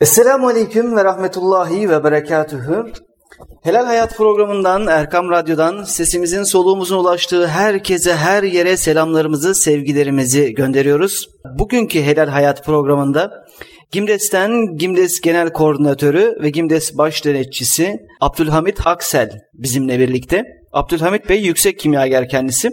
Esselamu Aleyküm ve Rahmetullahi ve Berekatühü. Helal Hayat programından, Erkam Radyo'dan sesimizin soluğumuzun ulaştığı herkese, her yere selamlarımızı, sevgilerimizi gönderiyoruz. Bugünkü Helal Hayat programında Gimdes'ten Gimdes Genel Koordinatörü ve Gimdes Baş Denetçisi Abdülhamit Aksel bizimle birlikte. Abdülhamit Bey yüksek kimyager kendisi.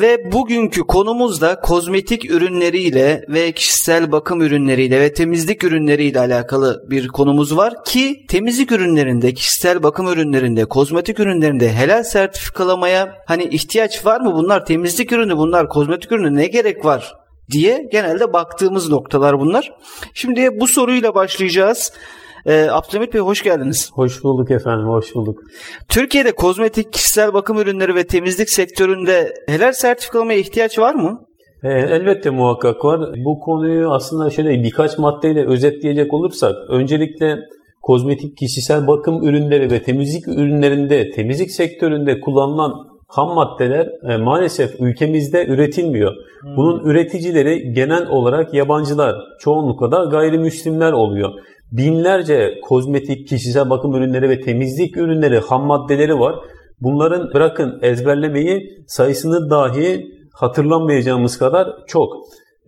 Ve bugünkü konumuz da kozmetik ürünleriyle ve kişisel bakım ürünleriyle ve temizlik ürünleriyle alakalı bir konumuz var ki temizlik ürünlerinde, kişisel bakım ürünlerinde, kozmetik ürünlerinde helal sertifikalamaya hani ihtiyaç var mı? Bunlar temizlik ürünü, bunlar kozmetik ürünü ne gerek var? diye genelde baktığımız noktalar bunlar. Şimdi bu soruyla başlayacağız. Ee, Abdülhamit Bey hoş geldiniz. Hoş bulduk efendim, hoş bulduk. Türkiye'de kozmetik, kişisel bakım ürünleri ve temizlik sektöründe helal sertifikalamaya ihtiyaç var mı? Ee, elbette muhakkak var. Bu konuyu aslında şöyle birkaç maddeyle özetleyecek olursak, öncelikle kozmetik, kişisel bakım ürünleri ve temizlik ürünlerinde, temizlik sektöründe kullanılan ham maddeler e, maalesef ülkemizde üretilmiyor. Hmm. Bunun üreticileri genel olarak yabancılar, çoğunlukla da gayrimüslimler oluyor binlerce kozmetik, kişisel bakım ürünleri ve temizlik ürünleri, ham maddeleri var. Bunların bırakın ezberlemeyi sayısını dahi hatırlamayacağımız kadar çok.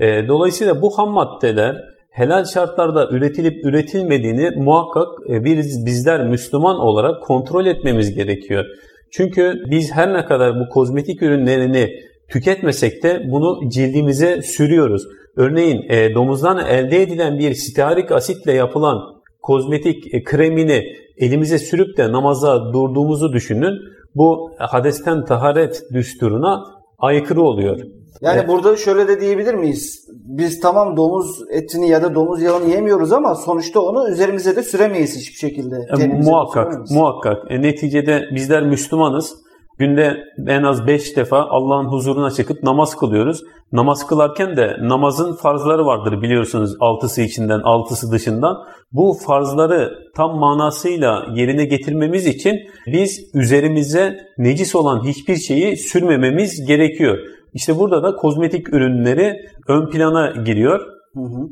E, dolayısıyla bu ham maddeler helal şartlarda üretilip üretilmediğini muhakkak e, biz bizler Müslüman olarak kontrol etmemiz gerekiyor. Çünkü biz her ne kadar bu kozmetik ürünlerini tüketmesek de bunu cildimize sürüyoruz. Örneğin e, domuzdan elde edilen bir stearik asitle yapılan kozmetik e, kremini elimize sürüp de namaza durduğumuzu düşünün. Bu hadesten taharet düsturuna aykırı oluyor. Yani evet. burada şöyle de diyebilir miyiz? Biz tamam domuz etini ya da domuz yağını yemiyoruz ama sonuçta onu üzerimize de süremeyiz hiçbir şekilde. E, muhakkak, muhakkak. E, neticede bizler Müslümanız. Günde en az beş defa Allah'ın huzuruna çıkıp namaz kılıyoruz. Namaz kılarken de namazın farzları vardır biliyorsunuz altısı içinden altısı dışından. Bu farzları tam manasıyla yerine getirmemiz için biz üzerimize necis olan hiçbir şeyi sürmememiz gerekiyor. İşte burada da kozmetik ürünleri ön plana giriyor. Hı hı.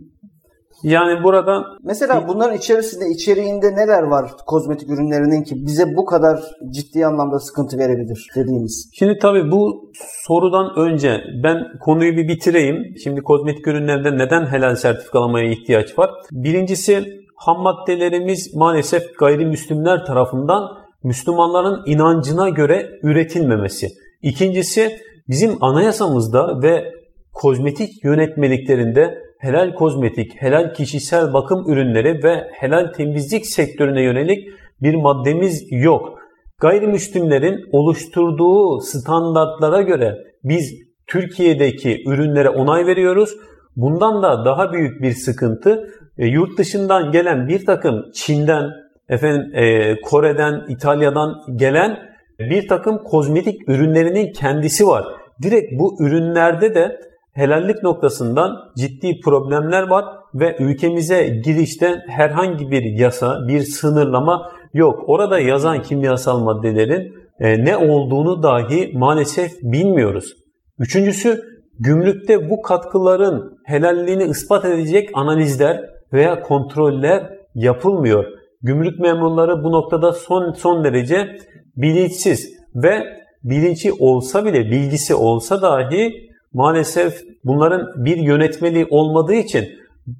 Yani burada... Mesela bunların içerisinde, içeriğinde neler var kozmetik ürünlerinin ki bize bu kadar ciddi anlamda sıkıntı verebilir dediğimiz? Şimdi tabii bu sorudan önce ben konuyu bir bitireyim. Şimdi kozmetik ürünlerde neden helal sertifikalamaya ihtiyaç var? Birincisi ham maddelerimiz maalesef gayrimüslimler tarafından Müslümanların inancına göre üretilmemesi. İkincisi bizim anayasamızda ve kozmetik yönetmeliklerinde helal kozmetik, helal kişisel bakım ürünleri ve helal temizlik sektörüne yönelik bir maddemiz yok. Gayrimüslimlerin oluşturduğu standartlara göre biz Türkiye'deki ürünlere onay veriyoruz. Bundan da daha büyük bir sıkıntı e, yurt dışından gelen bir takım Çin'den, efendim e, Kore'den, İtalya'dan gelen bir takım kozmetik ürünlerinin kendisi var. Direkt bu ürünlerde de helallik noktasından ciddi problemler var ve ülkemize girişte herhangi bir yasa, bir sınırlama yok. Orada yazan kimyasal maddelerin e, ne olduğunu dahi maalesef bilmiyoruz. Üçüncüsü gümrükte bu katkıların helalliğini ispat edecek analizler veya kontroller yapılmıyor. Gümrük memurları bu noktada son son derece bilinçsiz ve bilinci olsa bile bilgisi olsa dahi maalesef bunların bir yönetmeliği olmadığı için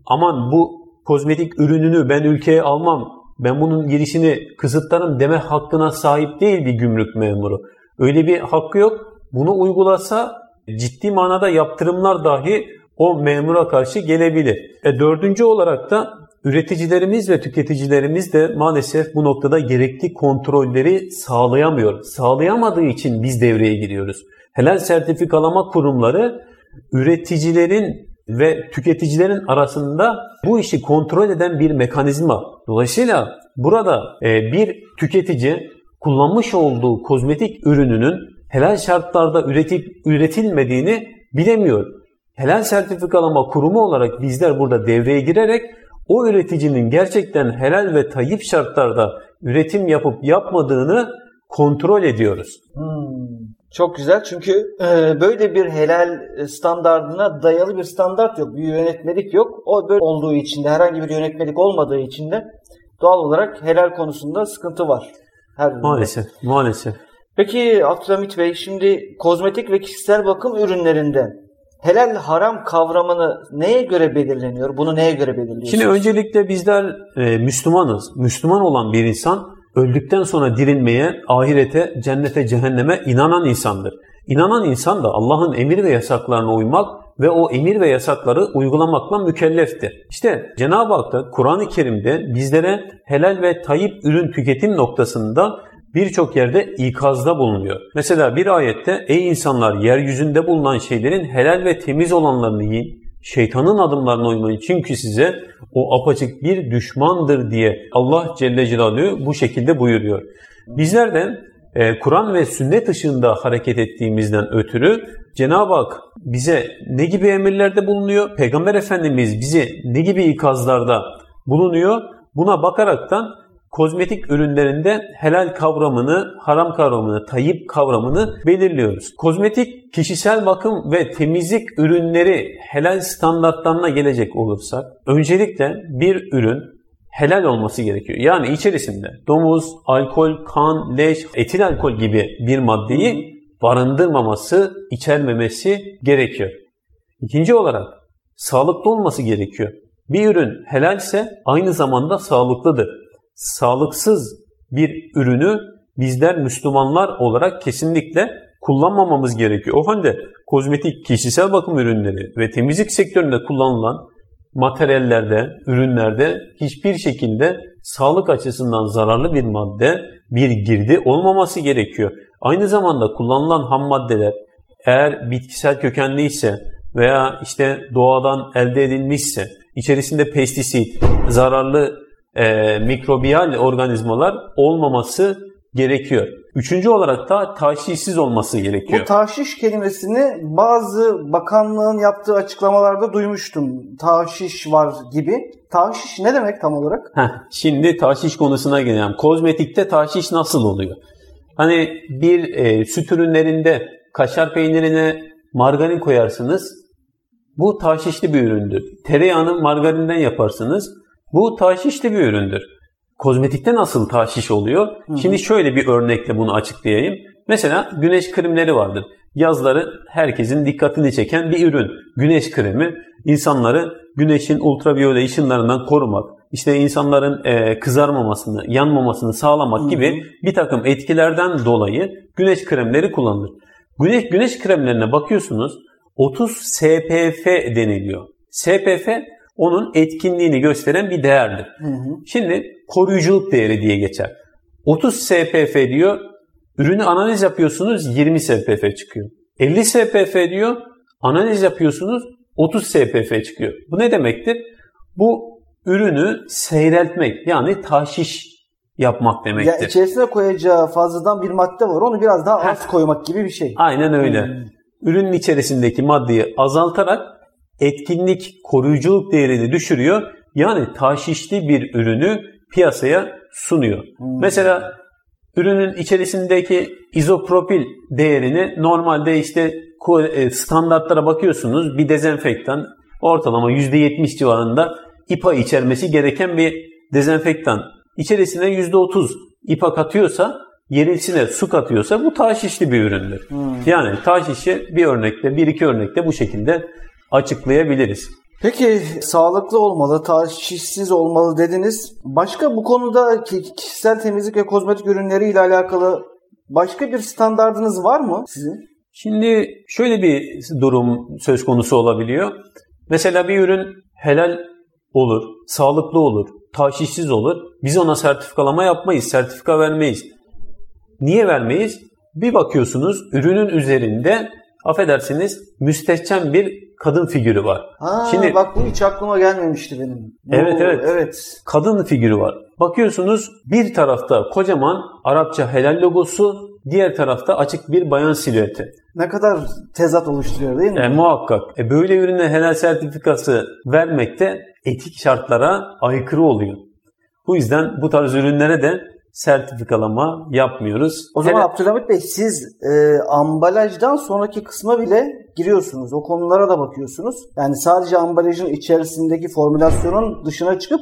aman bu kozmetik ürününü ben ülkeye almam, ben bunun girişini kısıtlarım deme hakkına sahip değil bir gümrük memuru. Öyle bir hakkı yok. Bunu uygulasa ciddi manada yaptırımlar dahi o memura karşı gelebilir. E, dördüncü olarak da üreticilerimiz ve tüketicilerimiz de maalesef bu noktada gerekli kontrolleri sağlayamıyor. Sağlayamadığı için biz devreye giriyoruz helal sertifikalama kurumları üreticilerin ve tüketicilerin arasında bu işi kontrol eden bir mekanizma. Dolayısıyla burada e, bir tüketici kullanmış olduğu kozmetik ürününün helal şartlarda üretip üretilmediğini bilemiyor. Helal sertifikalama kurumu olarak bizler burada devreye girerek o üreticinin gerçekten helal ve tayyip şartlarda üretim yapıp yapmadığını kontrol ediyoruz. Hmm. Çok güzel çünkü e, böyle bir helal standardına dayalı bir standart yok. Bir yönetmelik yok. O böyle olduğu için de herhangi bir yönetmelik olmadığı için de doğal olarak helal konusunda sıkıntı var. Her maalesef, maalesef. Peki Abdülhamit Bey şimdi kozmetik ve kişisel bakım ürünlerinde helal haram kavramını neye göre belirleniyor? Bunu neye göre belirliyorsunuz? Şimdi öncelikle bizler e, Müslümanız. Müslüman olan bir insan öldükten sonra dirilmeye, ahirete, cennete, cehenneme inanan insandır. İnanan insan da Allah'ın emir ve yasaklarına uymak ve o emir ve yasakları uygulamakla mükelleftir. İşte Cenab-ı Hak da Kur'an-ı Kerim'de bizlere helal ve tayyip ürün tüketim noktasında birçok yerde ikazda bulunuyor. Mesela bir ayette ey insanlar yeryüzünde bulunan şeylerin helal ve temiz olanlarını yiyin. Şeytanın adımlarına uymayın çünkü size o apaçık bir düşmandır diye Allah Celle Celaluhu bu şekilde buyuruyor. Bizler de e, Kur'an ve sünnet ışığında hareket ettiğimizden ötürü Cenab-ı Hak bize ne gibi emirlerde bulunuyor? Peygamber Efendimiz bizi ne gibi ikazlarda bulunuyor? Buna bakaraktan kozmetik ürünlerinde helal kavramını, haram kavramını, tayyip kavramını belirliyoruz. Kozmetik kişisel bakım ve temizlik ürünleri helal standartlarına gelecek olursak öncelikle bir ürün helal olması gerekiyor. Yani içerisinde domuz, alkol, kan, leş, etil alkol gibi bir maddeyi barındırmaması, içermemesi gerekiyor. İkinci olarak sağlıklı olması gerekiyor. Bir ürün helalse aynı zamanda sağlıklıdır. Sağlıksız bir ürünü bizler Müslümanlar olarak kesinlikle kullanmamamız gerekiyor. O halde kozmetik, kişisel bakım ürünleri ve temizlik sektöründe kullanılan materyallerde, ürünlerde hiçbir şekilde sağlık açısından zararlı bir madde, bir girdi olmaması gerekiyor. Aynı zamanda kullanılan ham maddeler eğer bitkisel kökenli ise veya işte doğadan elde edilmişse, içerisinde pestisit, zararlı e, mikrobiyal organizmalar olmaması gerekiyor. Üçüncü olarak da taşişsiz olması gerekiyor. Bu taşiş kelimesini bazı bakanlığın yaptığı açıklamalarda duymuştum. Taşiş var gibi. Taşiş ne demek tam olarak? Heh, şimdi taşiş konusuna gelelim. Kozmetikte taşiş nasıl oluyor? Hani bir e, süt ürünlerinde kaşar peynirine margarin koyarsınız. Bu taşişli bir üründür. Tereyağını margarinden yaparsınız. Bu taşişli bir üründür. Kozmetikte nasıl taşiş oluyor? Hı hı. Şimdi şöyle bir örnekle bunu açıklayayım. Mesela güneş kremleri vardır. Yazları herkesin dikkatini çeken bir ürün. Güneş kremi insanları güneşin ultraviyole ışınlarından korumak, işte insanların e, kızarmamasını, yanmamasını sağlamak gibi bir takım etkilerden dolayı güneş kremleri kullanılır. Güneş, güneş kremlerine bakıyorsunuz 30 SPF deniliyor. SPF onun etkinliğini gösteren bir değerdir. Hı hı. Şimdi koruyuculuk değeri diye geçer. 30 SPF diyor, ürünü analiz yapıyorsunuz 20 SPF çıkıyor. 50 SPF diyor, analiz yapıyorsunuz 30 SPF çıkıyor. Bu ne demektir? Bu ürünü seyreltmek yani tahşiş yapmak demektir. Ya içerisine koyacağı fazladan bir madde var. Onu biraz daha az koymak gibi bir şey. Aynen öyle. Hmm. Ürünün içerisindeki maddeyi azaltarak etkinlik, koruyuculuk değerini düşürüyor. Yani taşişli bir ürünü piyasaya sunuyor. Hmm. Mesela ürünün içerisindeki izopropil değerini normalde işte e, standartlara bakıyorsunuz bir dezenfektan ortalama %70 civarında İPA içermesi gereken bir dezenfektan. İçerisine %30 İPA katıyorsa yerisine su katıyorsa bu taşişli bir üründür. Hmm. Yani taşişi bir örnekte, bir iki örnekte bu şekilde açıklayabiliriz. Peki sağlıklı olmalı, taşişsiz olmalı dediniz. Başka bu konuda kişisel temizlik ve kozmetik ürünleri ile alakalı başka bir standardınız var mı sizin? Şimdi şöyle bir durum söz konusu olabiliyor. Mesela bir ürün helal olur, sağlıklı olur, taşişsiz olur. Biz ona sertifikalama yapmayız, sertifika vermeyiz. Niye vermeyiz? Bir bakıyorsunuz ürünün üzerinde affedersiniz müstehcen bir kadın figürü var. Ha, Şimdi bak bu hiç aklıma gelmemişti benim. Evet Oo, evet. Evet. Kadın figürü var. Bakıyorsunuz bir tarafta kocaman Arapça helal logosu, diğer tarafta açık bir bayan silüeti. Ne kadar tezat oluşturuyor değil mi? E, muhakkak. E, böyle ürüne helal sertifikası vermekte etik şartlara aykırı oluyor. Bu yüzden bu tarz ürünlere de sertifikalama yapmıyoruz. O zaman Hele... Abdülhamit Bey siz e, ambalajdan sonraki kısma bile giriyorsunuz. O konulara da bakıyorsunuz. Yani sadece ambalajın içerisindeki formülasyonun dışına çıkıp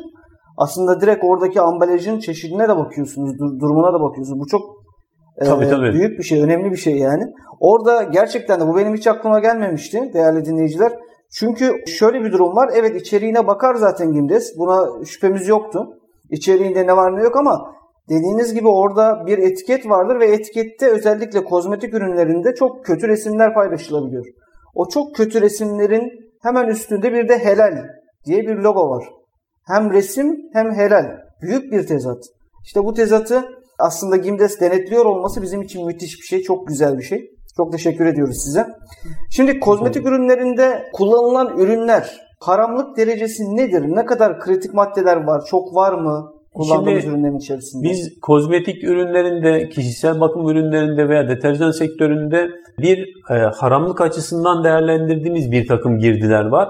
aslında direkt oradaki ambalajın çeşidine de bakıyorsunuz, dur- durumuna da bakıyorsunuz. Bu çok e, tabii, tabii. büyük bir şey, önemli bir şey yani. Orada gerçekten de bu benim hiç aklıma gelmemişti değerli dinleyiciler. Çünkü şöyle bir durum var. Evet içeriğine bakar zaten Gimdes. Buna şüphemiz yoktu. İçeriğinde ne var ne yok ama dediğiniz gibi orada bir etiket vardır ve etikette özellikle kozmetik ürünlerinde çok kötü resimler paylaşılabiliyor. O çok kötü resimlerin hemen üstünde bir de helal diye bir logo var. Hem resim hem helal. Büyük bir tezat. İşte bu tezatı aslında Gimdes denetliyor olması bizim için müthiş bir şey, çok güzel bir şey. Çok teşekkür ediyoruz size. Şimdi kozmetik ürünlerinde kullanılan ürünler haramlık derecesi nedir? Ne kadar kritik maddeler var? Çok var mı? Kullandığımız Şimdi, ürünlerin içerisinde. Biz kozmetik ürünlerinde, kişisel bakım ürünlerinde veya deterjan sektöründe bir e, haramlık açısından değerlendirdiğimiz bir takım girdiler var.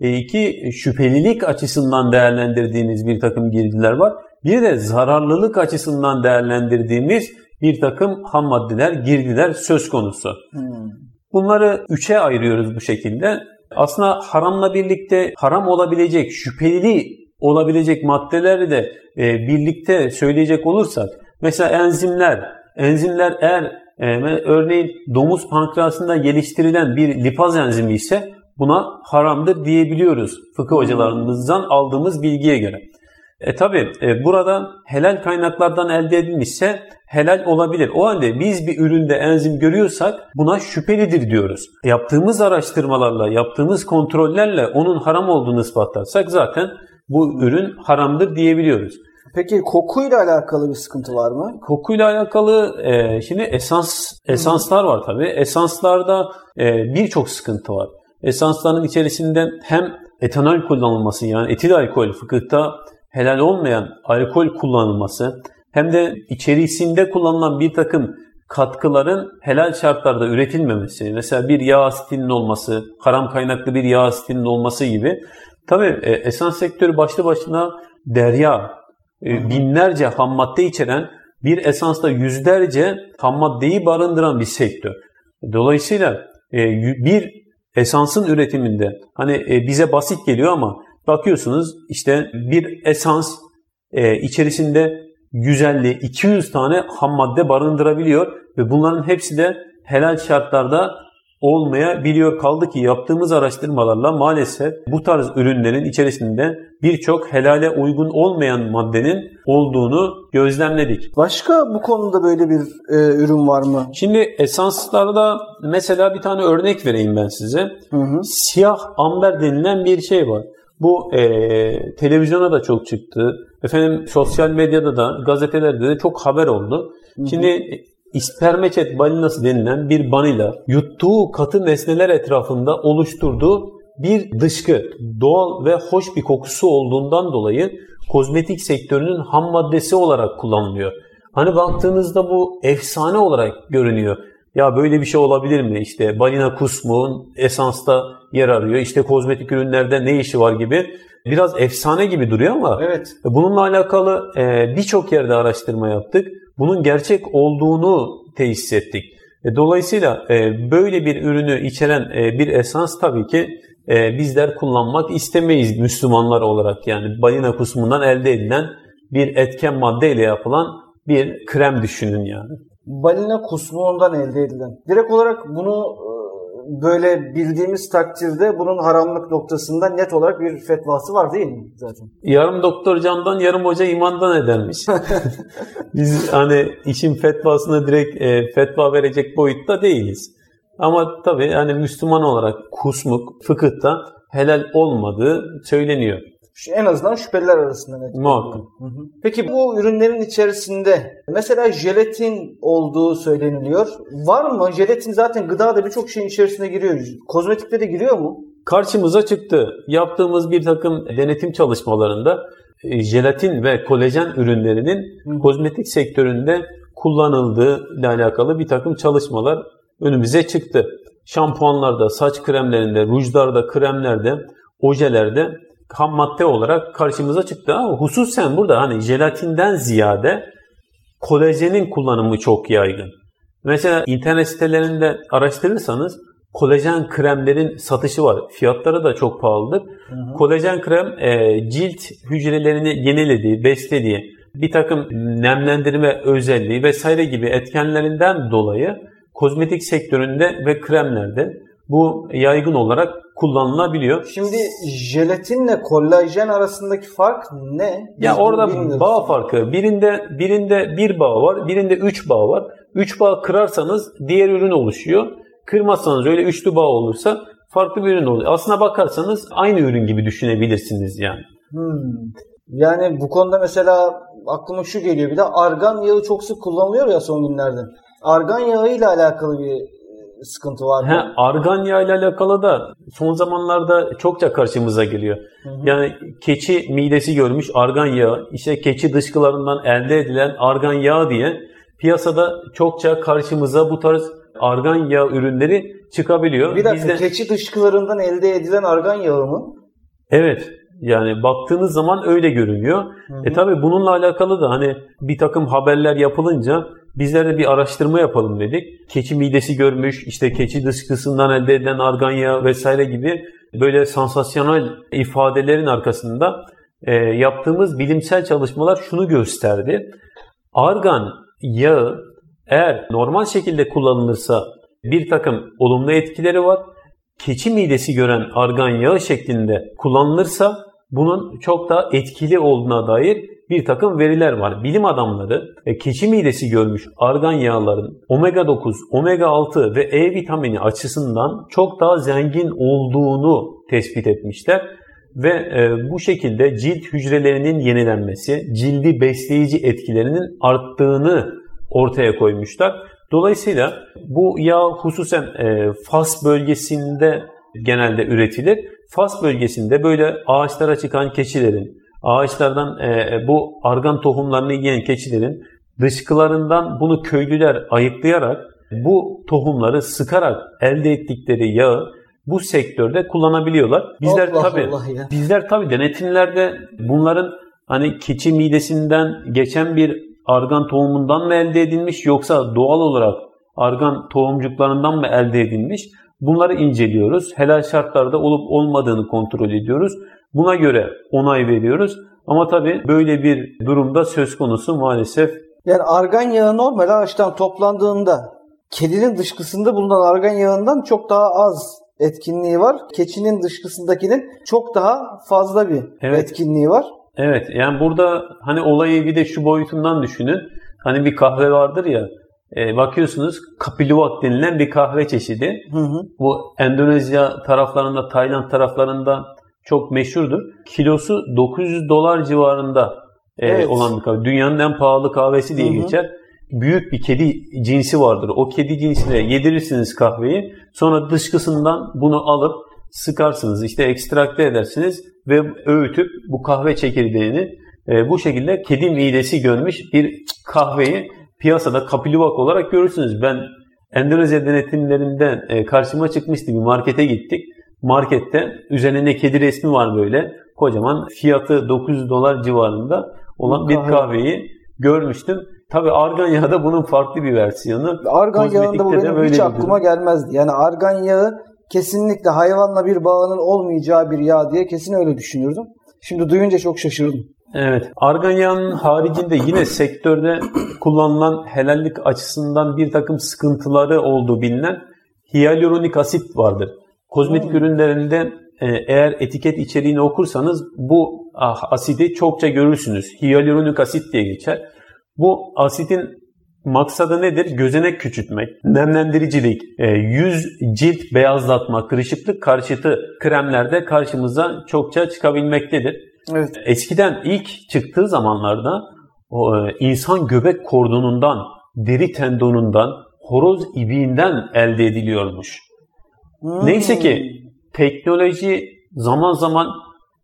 E, iki şüphelilik açısından değerlendirdiğimiz bir takım girdiler var. Bir de zararlılık açısından değerlendirdiğimiz bir takım ham maddeler, girdiler söz konusu. Hmm. Bunları üçe ayırıyoruz bu şekilde. Aslında haramla birlikte haram olabilecek, şüpheli olabilecek maddeleri de e, birlikte söyleyecek olursak, mesela enzimler, enzimler eğer e, örneğin domuz pankreasında geliştirilen bir lipaz enzimi ise buna haramdır diyebiliyoruz fıkıh hocalarımızdan aldığımız bilgiye göre. E tabi e, burada helal kaynaklardan elde edilmişse helal olabilir. O halde biz bir üründe enzim görüyorsak buna şüphelidir diyoruz. Yaptığımız araştırmalarla, yaptığımız kontrollerle onun haram olduğunu ispatlarsak zaten bu ürün haramdır diyebiliyoruz. Peki kokuyla alakalı bir sıkıntı var mı? Kokuyla alakalı e, şimdi esans esanslar var tabi. Esanslarda e, birçok sıkıntı var. Esansların içerisinde hem etanol kullanılması yani etil alkol fıkıhta helal olmayan alkol kullanılması hem de içerisinde kullanılan bir takım katkıların helal şartlarda üretilmemesi, mesela bir yağ asitinin olması, haram kaynaklı bir yağ asitinin olması gibi. Tabii e, esans sektörü başlı başına derya, e, binlerce ham madde içeren bir esansta yüzlerce ham maddeyi barındıran bir sektör. Dolayısıyla e, bir esansın üretiminde hani bize basit geliyor ama bakıyorsunuz işte bir esans içerisinde 150-200 tane ham madde barındırabiliyor ve bunların hepsi de helal şartlarda olmayabiliyor. Kaldı ki yaptığımız araştırmalarla maalesef bu tarz ürünlerin içerisinde birçok helale uygun olmayan maddenin olduğunu gözlemledik. Başka bu konuda böyle bir e, ürün var mı? Şimdi esanslarda mesela bir tane örnek vereyim ben size. Hı hı. Siyah amber denilen bir şey var. Bu e, televizyona da çok çıktı. Efendim sosyal medyada da gazetelerde de çok haber oldu. Şimdi ispermeçet balinası denilen bir banila yuttuğu katı nesneler etrafında oluşturduğu bir dışkı, doğal ve hoş bir kokusu olduğundan dolayı kozmetik sektörünün ham maddesi olarak kullanılıyor. Hani baktığınızda bu efsane olarak görünüyor. Ya böyle bir şey olabilir mi? İşte balina kusmuğun esansta yer arıyor. İşte kozmetik ürünlerde ne işi var gibi. Biraz efsane gibi duruyor ama evet. bununla alakalı e, birçok yerde araştırma yaptık. Bunun gerçek olduğunu tesis ettik. E, dolayısıyla e, böyle bir ürünü içeren bir esans tabii ki bizler kullanmak istemeyiz Müslümanlar olarak. Yani balina kusmundan elde edilen bir etken maddeyle yapılan bir krem düşünün yani balina kusmuğundan elde edilen. Direkt olarak bunu e, böyle bildiğimiz takdirde bunun haramlık noktasında net olarak bir fetvası var değil mi zaten? Yarım doktor candan yarım hoca imandan edermiş. Biz hani işin fetvasını direkt e, fetva verecek boyutta değiliz. Ama tabii yani Müslüman olarak kusmuk fıkıhta helal olmadığı söyleniyor en azından şüpheliler arasında net. Muhakkak. Peki bu ürünlerin içerisinde mesela jelatin olduğu söyleniliyor. Var mı? Jelatin zaten gıdada birçok şeyin içerisine giriyor. Kozmetikte de giriyor mu? Karşımıza çıktı. Yaptığımız bir takım denetim çalışmalarında e, jelatin ve kolajen ürünlerinin Hı. kozmetik sektöründe kullanıldığı ile alakalı bir takım çalışmalar önümüze çıktı. Şampuanlarda, saç kremlerinde, rujlarda, kremlerde, ojelerde ham madde olarak karşımıza çıktı. Ama hususen burada hani jelatinden ziyade kolajenin kullanımı çok yaygın. Mesela internet sitelerinde araştırırsanız kolajen kremlerin satışı var. Fiyatları da çok pahalıdır. Hı hı. Kolajen krem e, cilt hücrelerini yenilediği, beslediği, bir takım nemlendirme özelliği vesaire gibi etkenlerinden dolayı kozmetik sektöründe ve kremlerde bu yaygın olarak kullanılabiliyor. Şimdi jelatinle kollajen arasındaki fark ne? Biz ya orada bağ farkı. Birinde birinde bir bağ var, birinde üç bağ var. Üç bağ kırarsanız diğer ürün oluşuyor. Kırmazsanız öyle üçlü bağ olursa farklı bir ürün oluyor. Aslına bakarsanız aynı ürün gibi düşünebilirsiniz yani. Hmm. Yani bu konuda mesela aklıma şu geliyor bir de argan yağı çok sık kullanılıyor ya son günlerde. Argan yağı ile alakalı bir sıkıntı var mı? He, argan yağı ile alakalı da son zamanlarda çokça karşımıza geliyor. Hı hı. Yani keçi midesi görmüş argan yağı, işte keçi dışkılarından elde edilen argan yağı diye piyasada çokça karşımıza bu tarz argan yağı ürünleri çıkabiliyor. Bir dakika Bizde... keçi dışkılarından elde edilen argan yağı mı? Evet. Yani baktığınız zaman öyle görünüyor. Hı hı. E tabi bununla alakalı da hani bir takım haberler yapılınca bizler de bir araştırma yapalım dedik. Keçi midesi görmüş, işte keçi dışkısından elde edilen argan yağı vesaire gibi böyle sansasyonel ifadelerin arkasında e, yaptığımız bilimsel çalışmalar şunu gösterdi. Argan yağı eğer normal şekilde kullanılırsa bir takım olumlu etkileri var. Keçi midesi gören argan yağı şeklinde kullanılırsa bunun çok daha etkili olduğuna dair bir takım veriler var. Bilim adamları e, keçi midesi görmüş argan yağların omega 9, omega 6 ve E vitamini açısından çok daha zengin olduğunu tespit etmişler ve e, bu şekilde cilt hücrelerinin yenilenmesi, cildi besleyici etkilerinin arttığını ortaya koymuşlar. Dolayısıyla bu yağ hususen e, Fas bölgesinde genelde üretilir. Fas bölgesinde böyle ağaçlara çıkan keçilerin, ağaçlardan e, bu argan tohumlarını yiyen keçilerin dışkılarından bunu köylüler ayıklayarak bu tohumları sıkarak elde ettikleri yağı bu sektörde kullanabiliyorlar. Bizler tabi bizler tabi denetimlerde bunların hani keçi midesinden geçen bir argan tohumundan mı elde edilmiş yoksa doğal olarak argan tohumcuklarından mı elde edilmiş? Bunları inceliyoruz. Helal şartlarda olup olmadığını kontrol ediyoruz. Buna göre onay veriyoruz. Ama tabii böyle bir durumda söz konusu maalesef. Yani argan yağı normal ağaçtan toplandığında kedinin dışkısında bulunan argan yağından çok daha az etkinliği var. Keçinin dışkısındakinin çok daha fazla bir evet. etkinliği var. Evet yani burada hani olayı bir de şu boyutundan düşünün. Hani bir kahve vardır ya e, bakıyorsunuz kapiluwak denilen bir kahve çeşidi. Hı hı. Bu Endonezya taraflarında, Tayland taraflarında çok meşhurdur. Kilosu 900 dolar civarında e, evet. olan bir kahve. Dünyanın en pahalı kahvesi diye hı hı. geçer. Büyük bir kedi cinsi vardır. O kedi cinsine yedirirsiniz kahveyi. Sonra dışkısından bunu alıp sıkarsınız. İşte ekstrakte edersiniz ve öğütüp bu kahve çekirdeğini e, bu şekilde kedi midesi görmüş bir kahveyi piyasada kapilivak olarak görürsünüz. Ben Endonezya denetimlerinden e, karşıma çıkmıştı bir markete gittik. Markette üzerinde kedi resmi var böyle. Kocaman fiyatı 900 dolar civarında olan bir kahveyi görmüştüm. Tabi argan yağı da bunun farklı bir versiyonu. Argan yağında bu benim hiç aklıma gelmezdi. Yani argan yağı kesinlikle hayvanla bir bağının olmayacağı bir yağ diye kesin öyle düşünürdüm. Şimdi duyunca çok şaşırdım. Evet. Argan yağının haricinde yine sektörde kullanılan helallik açısından bir takım sıkıntıları olduğu bilinen hyaluronik asit vardır. Kozmetik hmm. ürünlerinde e, eğer etiket içeriğini okursanız bu ah, asidi çokça görürsünüz. Hyaluronik asit diye geçer. Bu asitin Maksadı nedir? Gözenek küçültmek, nemlendiricilik, e, yüz cilt beyazlatma, kırışıklık karşıtı kremlerde karşımıza çokça çıkabilmektedir. Evet. Eskiden ilk çıktığı zamanlarda e, insan göbek kordonundan, deri tendonundan, horoz ibiğinden elde ediliyormuş. Hmm. Neyse ki teknoloji zaman zaman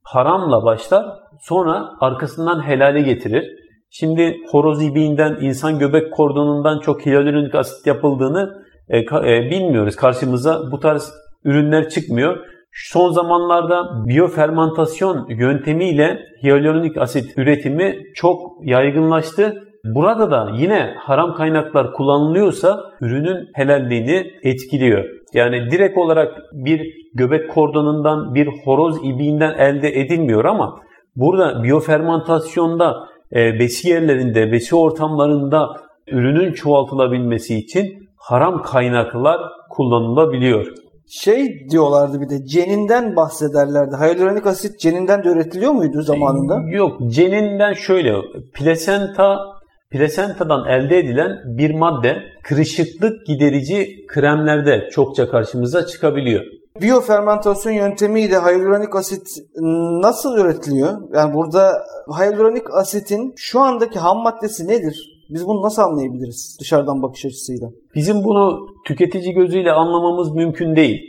haramla başlar, sonra arkasından helale getirir. Şimdi horoz ibiğinden, insan göbek kordonundan çok hyaluronik asit yapıldığını e, e, bilmiyoruz. Karşımıza bu tarz ürünler çıkmıyor. Son zamanlarda biyofermentasyon yöntemiyle hyaluronik asit üretimi çok yaygınlaştı Burada da yine haram kaynaklar kullanılıyorsa ürünün helalliğini etkiliyor. Yani direkt olarak bir göbek kordonundan, bir horoz ibiğinden elde edilmiyor ama burada biyofermantasyonda e, besi yerlerinde, besi ortamlarında ürünün çoğaltılabilmesi için haram kaynaklar kullanılabiliyor. Şey diyorlardı bir de ceninden bahsederlerdi. Hyaluronik asit ceninden de üretiliyor muydu zamanında? Yok ceninden şöyle plasenta plasentadan elde edilen bir madde kırışıklık giderici kremlerde çokça karşımıza çıkabiliyor. Biyofermentasyon yöntemiyle hyaluronik asit nasıl üretiliyor? Yani burada hyaluronik asitin şu andaki ham maddesi nedir? Biz bunu nasıl anlayabiliriz dışarıdan bakış açısıyla? Bizim bunu tüketici gözüyle anlamamız mümkün değil.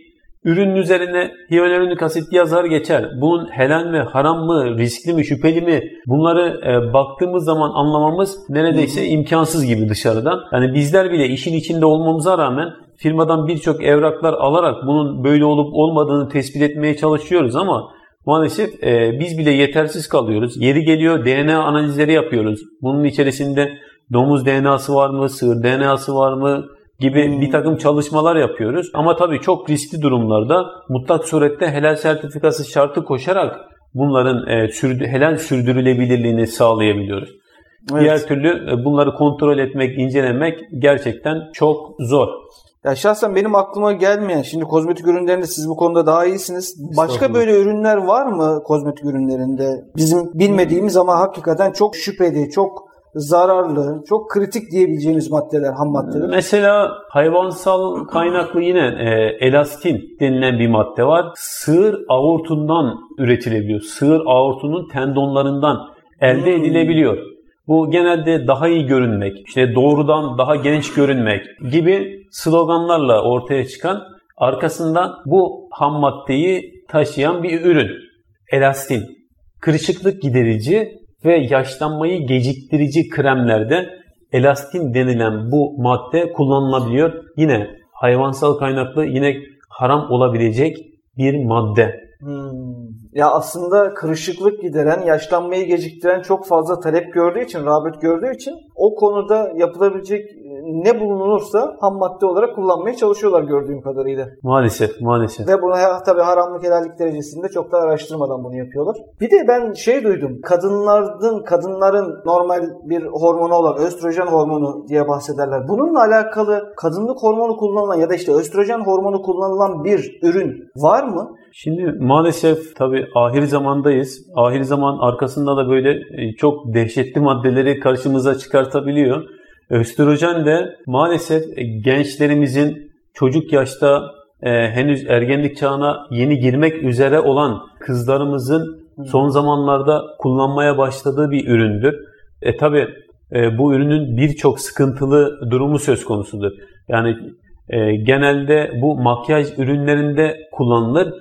Ürünün üzerine hyaluronik asit yazar geçer. Bunun helal mi, haram mı, riskli mi, şüpheli mi? Bunları e, baktığımız zaman anlamamız neredeyse imkansız gibi dışarıdan. Yani bizler bile işin içinde olmamıza rağmen firmadan birçok evraklar alarak bunun böyle olup olmadığını tespit etmeye çalışıyoruz ama maalesef e, biz bile yetersiz kalıyoruz. Yeri geliyor DNA analizleri yapıyoruz. Bunun içerisinde domuz DNA'sı var mı, sığır DNA'sı var mı gibi hmm. bir takım çalışmalar yapıyoruz. Ama tabii çok riskli durumlarda mutlak surette helal sertifikası şartı koşarak bunların e, sürdü, helal sürdürülebilirliğini sağlayabiliyoruz. Evet. Diğer türlü e, bunları kontrol etmek, incelemek gerçekten çok zor. Ya şahsen benim aklıma gelmeyen, şimdi kozmetik ürünlerinde siz bu konuda daha iyisiniz. Başka böyle ürünler var mı kozmetik ürünlerinde? Bizim bilmediğimiz ama hakikaten çok şüpheli, çok zararlı, çok kritik diyebileceğimiz maddeler, ham maddeler. Mesela hayvansal kaynaklı yine e, elastin denilen bir madde var. Sığır aortundan üretilebiliyor. Sığır aortunun tendonlarından elde hmm. edilebiliyor. Bu genelde daha iyi görünmek, işte doğrudan daha genç görünmek gibi sloganlarla ortaya çıkan arkasında bu ham maddeyi taşıyan bir ürün. Elastin. Kırışıklık giderici ve yaşlanmayı geciktirici kremlerde elastin denilen bu madde kullanılabiliyor. Yine hayvansal kaynaklı yine haram olabilecek bir madde. Hmm. Ya aslında kırışıklık gideren, yaşlanmayı geciktiren çok fazla talep gördüğü için, rağbet gördüğü için o konuda yapılabilecek ne bulunursa ham madde olarak kullanmaya çalışıyorlar gördüğüm kadarıyla. Maalesef, maalesef. Ve bunu tabii haramlık helallik derecesinde çok da araştırmadan bunu yapıyorlar. Bir de ben şey duydum. Kadınların kadınların normal bir hormonu olan östrojen hormonu diye bahsederler. Bununla alakalı kadınlık hormonu kullanılan ya da işte östrojen hormonu kullanılan bir ürün var mı? Şimdi maalesef tabii ahir zamandayız. Ahir zaman arkasında da böyle e, çok dehşetli maddeleri karşımıza çıkartabiliyor. Östrojen de maalesef gençlerimizin çocuk yaşta e, henüz ergenlik çağına yeni girmek üzere olan kızlarımızın son zamanlarda kullanmaya başladığı bir üründür. E tabi e, bu ürünün birçok sıkıntılı durumu söz konusudur. Yani e, genelde bu makyaj ürünlerinde kullanılır.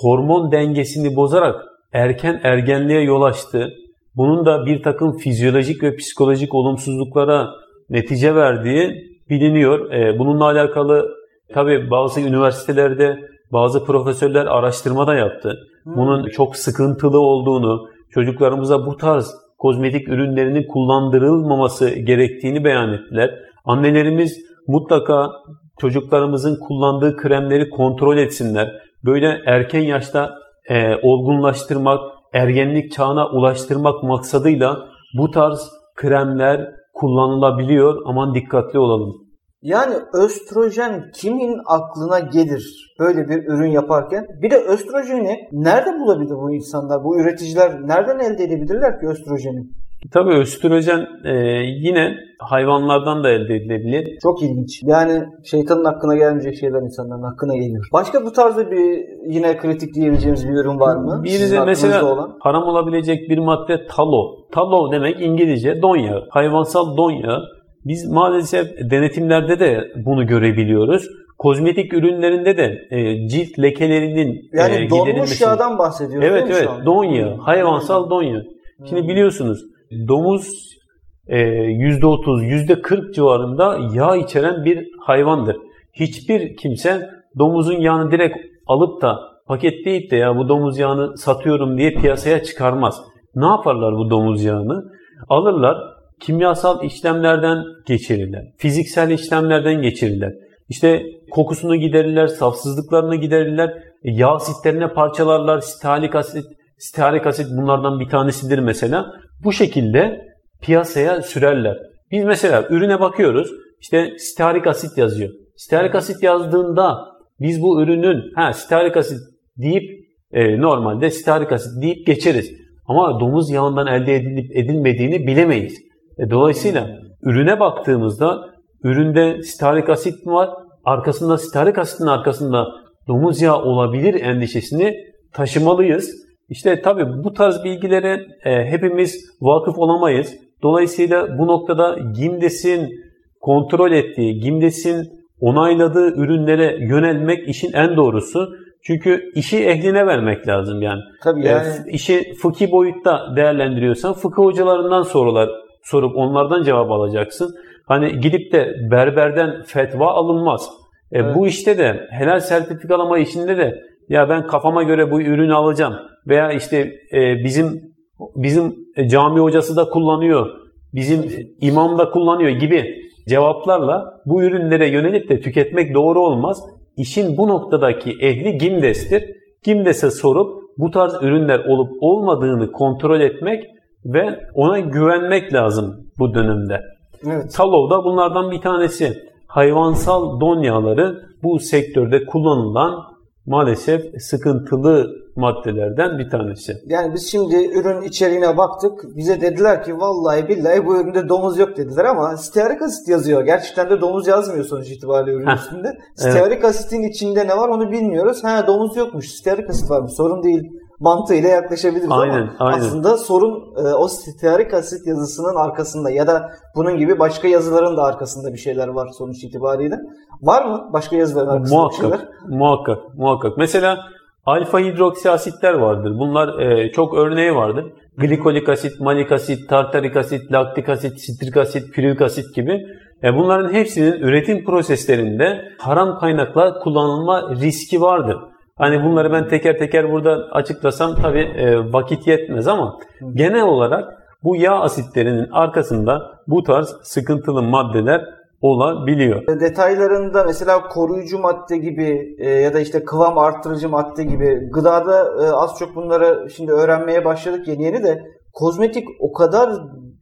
Hormon dengesini bozarak erken ergenliğe yol açtı. Bunun da bir takım fizyolojik ve psikolojik olumsuzluklara netice verdiği biliniyor. E, bununla alakalı tabi bazı üniversitelerde bazı profesörler araştırma da yaptı. Hmm. Bunun çok sıkıntılı olduğunu, çocuklarımıza bu tarz kozmetik ürünlerinin kullandırılmaması gerektiğini beyan ettiler. Annelerimiz mutlaka çocuklarımızın kullandığı kremleri kontrol etsinler. Böyle erken yaşta e, olgunlaştırmak, ergenlik çağına ulaştırmak maksadıyla bu tarz kremler, kullanılabiliyor. Aman dikkatli olalım. Yani östrojen kimin aklına gelir böyle bir ürün yaparken? Bir de östrojeni nerede bulabilir bu insanlar? Bu üreticiler nereden elde edebilirler ki östrojeni? Tabii östrojen e, yine hayvanlardan da elde edilebilir. Çok ilginç. Yani şeytanın hakkına gelmeyecek şeyler insanların hakkına geliyor. Başka bu tarzda bir yine kritik diyebileceğimiz bir ürün var mı? Bir de mesela olan? haram olabilecek bir madde talo. Talo demek İngilizce don yağı. Hayvansal don yağı. Biz maalesef denetimlerde de bunu görebiliyoruz. Kozmetik ürünlerinde de e, cilt lekelerinin yani e, donmuş yağdan bahsediyoruz. Evet evet don yağı. Hayvansal don yağı. Şimdi biliyorsunuz domuz %30, e, %40 civarında yağ içeren bir hayvandır. Hiçbir kimse domuzun yağını direkt alıp da paketleyip de ya bu domuz yağını satıyorum diye piyasaya çıkarmaz. Ne yaparlar bu domuz yağını? Alırlar, kimyasal işlemlerden geçirirler. Fiziksel işlemlerden geçirirler. İşte kokusunu giderirler, safsızlıklarını giderirler, e, yağ asitlerine parçalarlar, stalik asit, stalik asit bunlardan bir tanesidir mesela. Bu şekilde piyasaya sürerler. Biz mesela ürüne bakıyoruz, işte stearik asit yazıyor. Stearik asit yazdığında biz bu ürünün ha stearik asit deyip e, normalde stearik asit deyip geçeriz. Ama domuz yağından elde edilip edilmediğini bilemeyiz. E, dolayısıyla ürüne baktığımızda üründe stearik asit mi var? Arkasında stearik asitin arkasında domuz yağı olabilir endişesini taşımalıyız. İşte tabii bu tarz bilgilere e, hepimiz vakıf olamayız. Dolayısıyla bu noktada GİMDES'in kontrol ettiği, GİMDES'in onayladığı ürünlere yönelmek işin en doğrusu. Çünkü işi ehline vermek lazım yani. Tabii yani. E, işi fıkhi boyutta değerlendiriyorsan fıkıh hocalarından sorular sorup onlardan cevap alacaksın. Hani gidip de berberden fetva alınmaz. E, evet. Bu işte de helal sertifikalama işinde de ya ben kafama göre bu ürünü alacağım veya işte e, bizim bizim cami hocası da kullanıyor, bizim imam da kullanıyor gibi cevaplarla bu ürünlere yönelip de tüketmek doğru olmaz. İşin bu noktadaki ehli Gimdes'tir. Gimdes'e sorup bu tarz ürünler olup olmadığını kontrol etmek ve ona güvenmek lazım bu dönemde. Evet. Talov da bunlardan bir tanesi. Hayvansal don yağları bu sektörde kullanılan maalesef sıkıntılı maddelerden bir tanesi. Yani biz şimdi ürün içeriğine baktık. Bize dediler ki vallahi billahi bu üründe domuz yok dediler ama stearik asit yazıyor. Gerçekten de domuz yazmıyor sonuç itibariyle ürün üstünde. Stearik evet. asitin içinde ne var onu bilmiyoruz. Ha domuz yokmuş. Stearik asit varmış. Sorun değil mantığıyla yaklaşabiliriz aynen, ama aynen. aslında sorun e, o stearik asit yazısının arkasında ya da bunun gibi başka yazıların da arkasında bir şeyler var sonuç itibariyle. Var mı başka yazıların arkasında muhakkak, bir şeyler? Muhakkak, muhakkak. Mesela alfa hidroksi asitler vardır. Bunlar e, çok örneği vardır. Glikolik asit, malik asit, tartarik asit, laktik asit, sitrik asit, pirulik asit gibi. E, bunların hepsinin üretim proseslerinde haram kaynakla kullanılma riski vardır. Hani bunları ben teker teker burada açıklasam tabii e, vakit yetmez ama genel olarak bu yağ asitlerinin arkasında bu tarz sıkıntılı maddeler olabiliyor. E, detaylarında mesela koruyucu madde gibi e, ya da işte kıvam arttırıcı madde gibi gıdada e, az çok bunları şimdi öğrenmeye başladık yeni yeni de kozmetik o kadar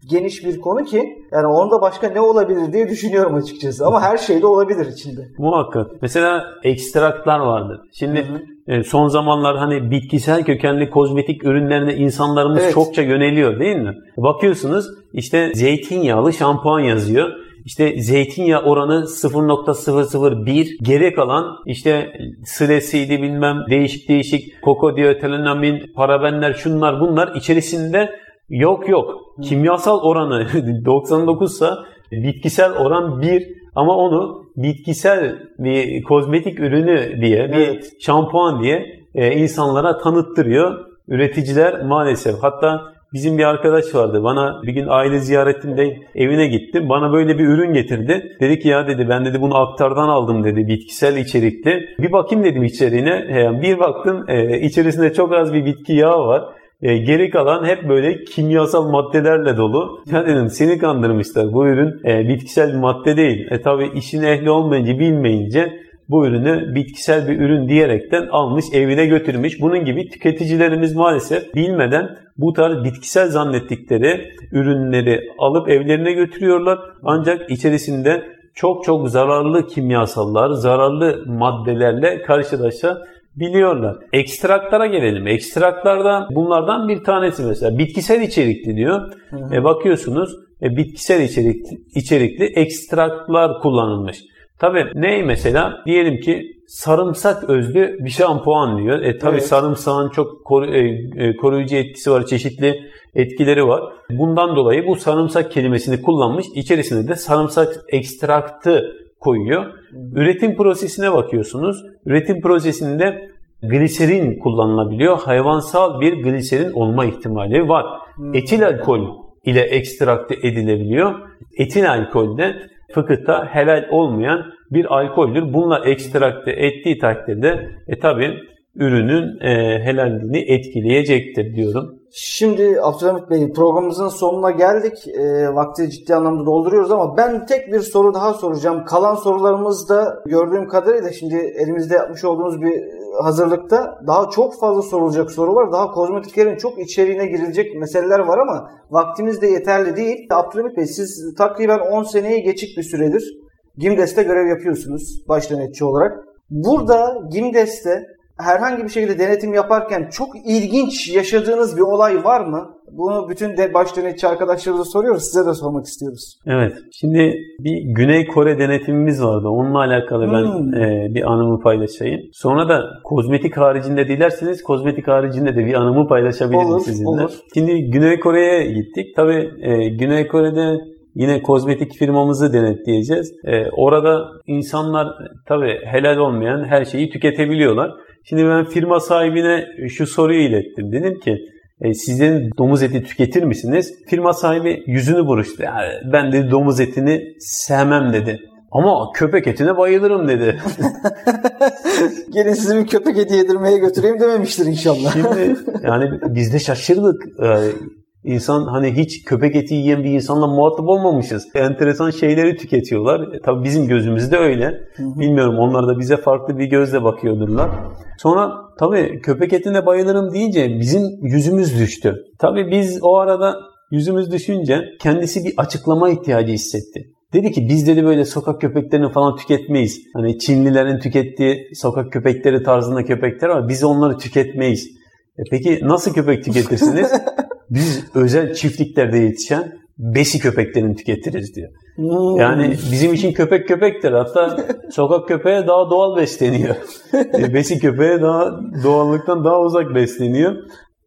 geniş bir konu ki yani onda başka ne olabilir diye düşünüyorum açıkçası. Ama her şey de olabilir içinde. Muhakkak. Mesela ekstraklar vardır. Şimdi hı hı. E, son zamanlar hani bitkisel kökenli kozmetik ürünlerine insanlarımız evet. çokça yöneliyor değil mi? Bakıyorsunuz işte zeytinyağlı şampuan yazıyor. İşte zeytinyağı oranı 0.001 geri kalan işte silesiydi bilmem değişik değişik kokodiotelanamin, parabenler şunlar bunlar içerisinde yok yok. Kimyasal oranı 99 sa bitkisel oran 1 ama onu bitkisel bir kozmetik ürünü diye, bir evet. şampuan diye e, insanlara tanıttırıyor üreticiler maalesef. Hatta Bizim bir arkadaş vardı. Bana bir gün aile ziyaretinde evine gittim. Bana böyle bir ürün getirdi. Dedi ki ya dedi ben dedi bunu aktardan aldım dedi. Bitkisel içerikli. Bir bakayım dedim içeriğine. Bir baktım e, içerisinde çok az bir bitki yağı var. E, geri kalan hep böyle kimyasal maddelerle dolu. Ya dedim seni kandırmışlar. Bu ürün e, bitkisel bir madde değil. E tabi işin ehli olmayınca bilmeyince bu ürünü bitkisel bir ürün diyerekten almış evine götürmüş. Bunun gibi tüketicilerimiz maalesef bilmeden bu tarz bitkisel zannettikleri ürünleri alıp evlerine götürüyorlar. Ancak içerisinde çok çok zararlı kimyasallar, zararlı maddelerle karşılaşabiliyorlar. Ekstraklara gelelim. Ekstraklarda bunlardan bir tanesi mesela bitkisel içerikli diyor. Hı hı. E bakıyorsunuz e, bitkisel içerikli, içerikli ekstraklar kullanılmış. Tabii ne mesela? Diyelim ki sarımsak özlü bir şampuan diyor. E tabii evet. sarımsağın çok koru, e, e, koruyucu etkisi var, çeşitli etkileri var. Bundan dolayı bu sarımsak kelimesini kullanmış. İçerisine de sarımsak ekstraktı koyuyor. Üretim prosesine bakıyorsunuz. Üretim prosesinde gliserin kullanılabiliyor. Hayvansal bir gliserin olma ihtimali var. Etil alkol ile ekstrakte edilebiliyor. Etil alkolde fıkıhta helal olmayan bir alkoldür. Bununla ekstrakte ettiği takdirde e tabi ürünün e, helalliğini etkileyecektir diyorum. Şimdi Abdülhamit Bey programımızın sonuna geldik. E, vakti ciddi anlamda dolduruyoruz ama ben tek bir soru daha soracağım. Kalan sorularımız da gördüğüm kadarıyla şimdi elimizde yapmış olduğumuz bir hazırlıkta daha çok fazla sorulacak soru var. Daha kozmetiklerin çok içeriğine girilecek meseleler var ama vaktimiz de yeterli değil. Abdülhamit Bey siz takriben 10 seneyi geçik bir süredir GİMDES'te görev yapıyorsunuz baş olarak. Burada GİMDES'te herhangi bir şekilde denetim yaparken çok ilginç yaşadığınız bir olay var mı? Bunu bütün de baş denetçi arkadaşlarımıza soruyoruz. Size de sormak istiyoruz. Evet. Şimdi bir Güney Kore denetimimiz vardı. Onunla alakalı ben hmm. e, bir anımı paylaşayım. Sonra da kozmetik haricinde dilerseniz kozmetik haricinde de bir anımı paylaşabilirim olur, sizinle. Olur. Şimdi Güney Kore'ye gittik. Tabii e, Güney Kore'de Yine kozmetik firmamızı denetleyeceğiz. Ee, orada insanlar tabii helal olmayan her şeyi tüketebiliyorlar. Şimdi ben firma sahibine şu soruyu ilettim. Dedim ki e, sizin domuz eti tüketir misiniz? Firma sahibi yüzünü buruştu. Yani ben de domuz etini sevmem dedi. Ama köpek etine bayılırım dedi. Gelin sizi bir köpek eti yedirmeye götüreyim dememiştir inşallah. Şimdi yani biz de şaşırdık. İnsan hani hiç köpek eti yiyen bir insanla muhatap olmamışız. Enteresan şeyleri tüketiyorlar. E, tabii bizim gözümüzde öyle. Hı hı. Bilmiyorum onlar da bize farklı bir gözle bakıyordurlar. Sonra tabii köpek etine bayılırım deyince bizim yüzümüz düştü. Tabii biz o arada yüzümüz düşünce kendisi bir açıklama ihtiyacı hissetti. Dedi ki biz dedi böyle sokak köpeklerini falan tüketmeyiz. Hani Çinlilerin tükettiği sokak köpekleri tarzında köpekler var. Biz onları tüketmeyiz. E peki nasıl köpek tüketirsiniz? Biz özel çiftliklerde yetişen besi köpeklerini tüketiriz diyor. Hmm. Yani bizim için köpek köpektir. Hatta sokak köpeğe daha doğal besleniyor. E, besi köpeğe daha doğallıktan daha uzak besleniyor.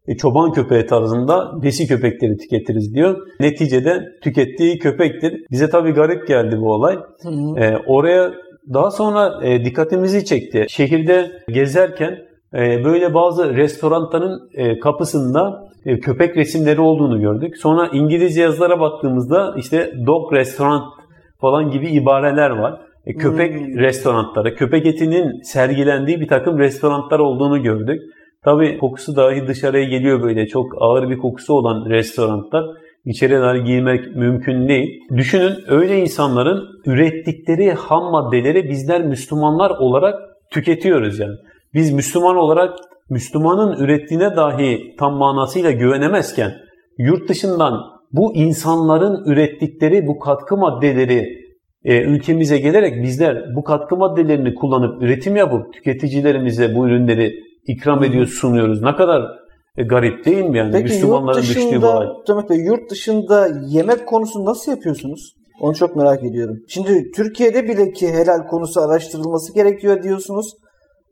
E, çoban köpeği tarzında besi köpekleri tüketiriz diyor. Neticede tükettiği köpektir. Bize tabii garip geldi bu olay. E, oraya daha sonra e, dikkatimizi çekti. Şehirde gezerken e, böyle bazı restoranların e, kapısında köpek resimleri olduğunu gördük. Sonra İngilizce yazılara baktığımızda işte dog restaurant falan gibi ibareler var. E, köpek hmm. restoranları, köpek etinin sergilendiği bir takım restoranlar olduğunu gördük. Tabii kokusu dahi dışarıya geliyor böyle çok ağır bir kokusu olan restoranlar. İçeri dahi girmek mümkün değil. Düşünün öyle insanların ürettikleri ham maddeleri bizler Müslümanlar olarak tüketiyoruz yani. Biz Müslüman olarak Müslümanın ürettiğine dahi tam manasıyla güvenemezken yurt dışından bu insanların ürettikleri bu katkı maddeleri e, ülkemize gelerek bizler bu katkı maddelerini kullanıp üretim yapıp tüketicilerimize bu ürünleri ikram ediyoruz, sunuyoruz. Ne kadar e, garip değil mi yani Peki, Müslümanların yurt dışında, düştüğü bu hal? Demek Bey, yurt dışında yemek konusunu nasıl yapıyorsunuz? Onu çok merak ediyorum. Şimdi Türkiye'de bile ki helal konusu araştırılması gerekiyor diyorsunuz.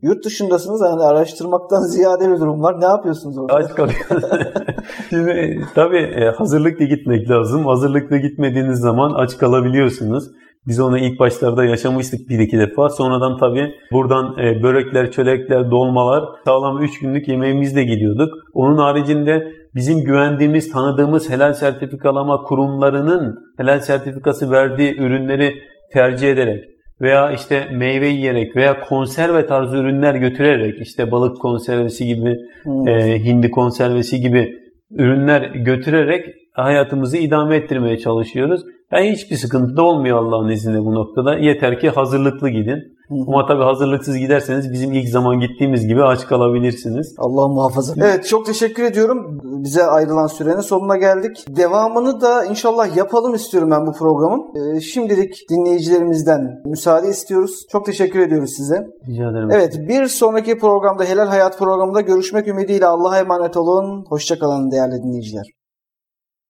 Yurt dışındasınız yani araştırmaktan ziyade bir durum var. Ne yapıyorsunuz orada? Aç kalıyorsunuz. Şimdi tabii e, hazırlıklı gitmek lazım. Hazırlıklı gitmediğiniz zaman aç kalabiliyorsunuz. Biz onu ilk başlarda yaşamıştık bir iki defa. Sonradan tabii buradan e, börekler, çörekler, dolmalar sağlam 3 günlük yemeğimizle gidiyorduk. Onun haricinde bizim güvendiğimiz, tanıdığımız helal sertifikalama kurumlarının helal sertifikası verdiği ürünleri tercih ederek veya işte meyve yiyerek veya konserve tarzı ürünler götürerek işte balık konservesi gibi, hmm. e, hindi konservesi gibi ürünler götürerek hayatımızı idame ettirmeye çalışıyoruz. Yani hiçbir sıkıntı da olmuyor Allah'ın izniyle bu noktada. Yeter ki hazırlıklı gidin. Ama tabii hazırlıksız giderseniz bizim ilk zaman gittiğimiz gibi aç kalabilirsiniz. Allah muhafaza. Evet çok teşekkür ediyorum. Bize ayrılan sürenin sonuna geldik. Devamını da inşallah yapalım istiyorum ben bu programın. Ee, şimdilik dinleyicilerimizden müsaade istiyoruz. Çok teşekkür ediyoruz size. Rica ederim. Evet bir sonraki programda Helal Hayat programında görüşmek ümidiyle Allah'a emanet olun. Hoşçakalın değerli dinleyiciler.